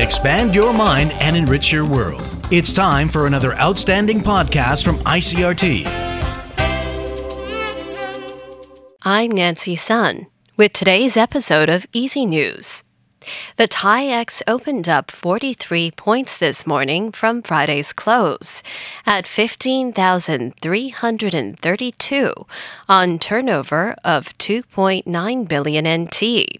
Expand your mind and enrich your world. It's time for another outstanding podcast from ICRT. I'm Nancy Sun with today's episode of EZ News. The TAIEX opened up 43 points this morning from Friday's close at 15,332 on turnover of 2.9 billion NT.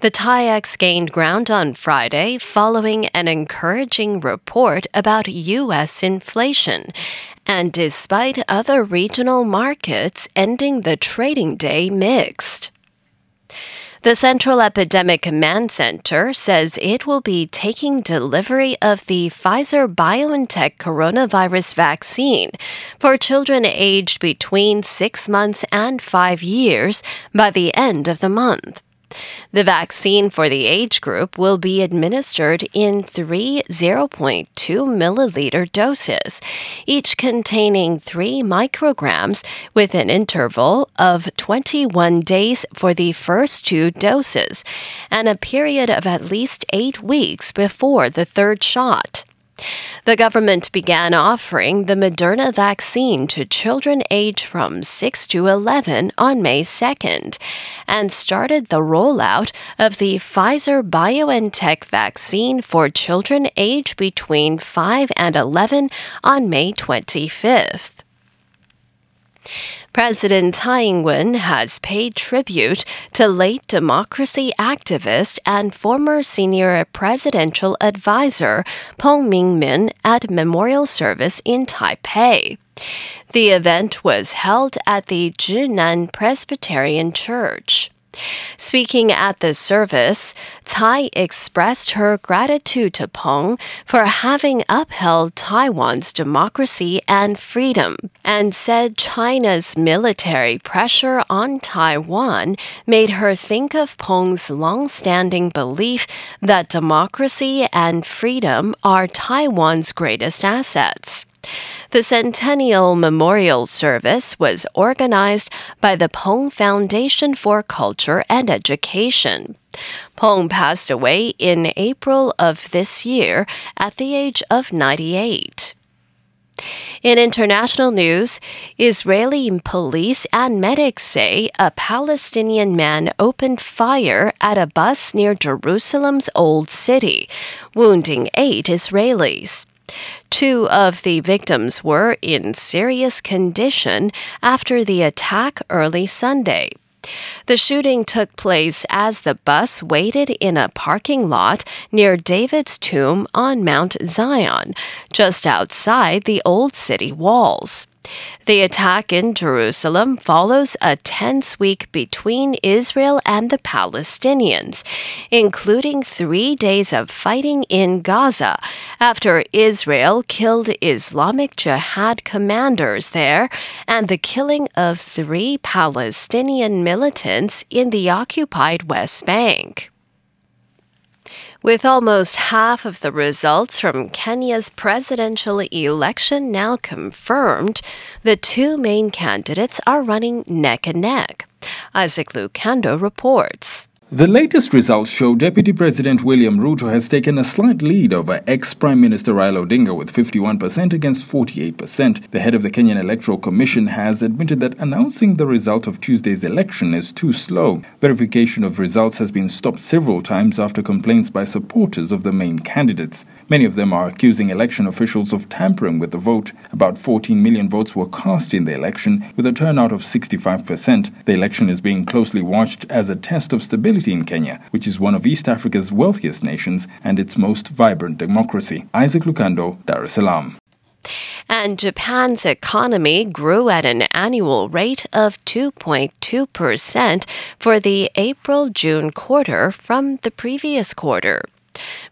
The TAIEX gained ground on Friday following an encouraging report about U.S. inflation, and despite other regional markets ending the trading day mixed. The Central Epidemic Command Center says it will be taking delivery of the Pfizer BioNTech coronavirus vaccine for children aged between six months and five years by the end of the month. The vaccine for the age group will be administered in three 0.2 milliliter doses, each containing 3 micrograms with an interval of 21 days for the first two doses and a period of at least eight weeks before the third shot. The government began offering the Moderna vaccine to children aged from 6 to 11 on May 2nd and started the rollout of the Pfizer BioNTech vaccine for children aged between 5 and 11 on May 25th. President Tsai Ing-wen has paid tribute to late democracy activist and former senior presidential advisor Peng Ming-min at memorial service in Taipei. The event was held at the Jinan Presbyterian Church. Speaking at the service, Tsai expressed her gratitude to Peng for having upheld Taiwan's democracy and freedom and said China's military pressure on Taiwan made her think of Peng's long-standing belief that democracy and freedom are Taiwan's greatest assets. The Centennial Memorial Service was organized by the Peng Foundation for Culture and Education. Peng passed away in April of this year at the age of 98. In international news, Israeli police and medics say a Palestinian man opened fire at a bus near Jerusalem's Old City, wounding eight Israelis. Two of the victims were in serious condition after the attack early Sunday. The shooting took place as the bus waited in a parking lot near David's tomb on Mount Zion, just outside the old city walls. The attack in Jerusalem follows a tense week between Israel and the Palestinians, including three days of fighting in Gaza after Israel killed Islamic Jihad commanders there and the killing of three Palestinian militants in the occupied West Bank. With almost half of the results from Kenya's presidential election now confirmed, the two main candidates are running neck and neck. Isaac Lukando reports. The latest results show Deputy President William Ruto has taken a slight lead over ex Prime Minister Raila Odinga with 51% against 48%. The head of the Kenyan Electoral Commission has admitted that announcing the result of Tuesday's election is too slow. Verification of results has been stopped several times after complaints by supporters of the main candidates. Many of them are accusing election officials of tampering with the vote. About 14 million votes were cast in the election, with a turnout of 65%. The election is being closely watched as a test of stability in Kenya, which is one of East Africa's wealthiest nations and its most vibrant democracy. Isaac Lukando, Dar es Salaam. And Japan's economy grew at an annual rate of 2.2% for the April June quarter from the previous quarter.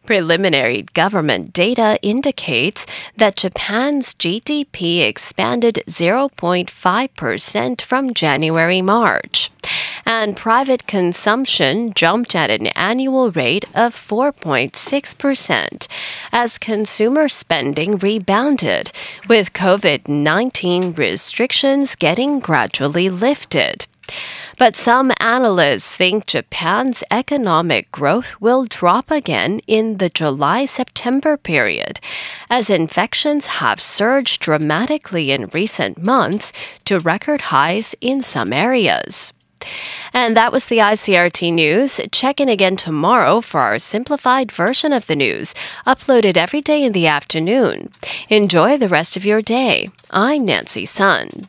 Preliminary government data indicates that Japan's GDP expanded 0.5% from January March and private consumption jumped at an annual rate of 4.6% as consumer spending rebounded, with COVID 19 restrictions getting gradually lifted. But some analysts think Japan's economic growth will drop again in the July September period, as infections have surged dramatically in recent months to record highs in some areas. And that was the ICRT news. Check in again tomorrow for our simplified version of the news, uploaded every day in the afternoon. Enjoy the rest of your day. I'm Nancy Sun.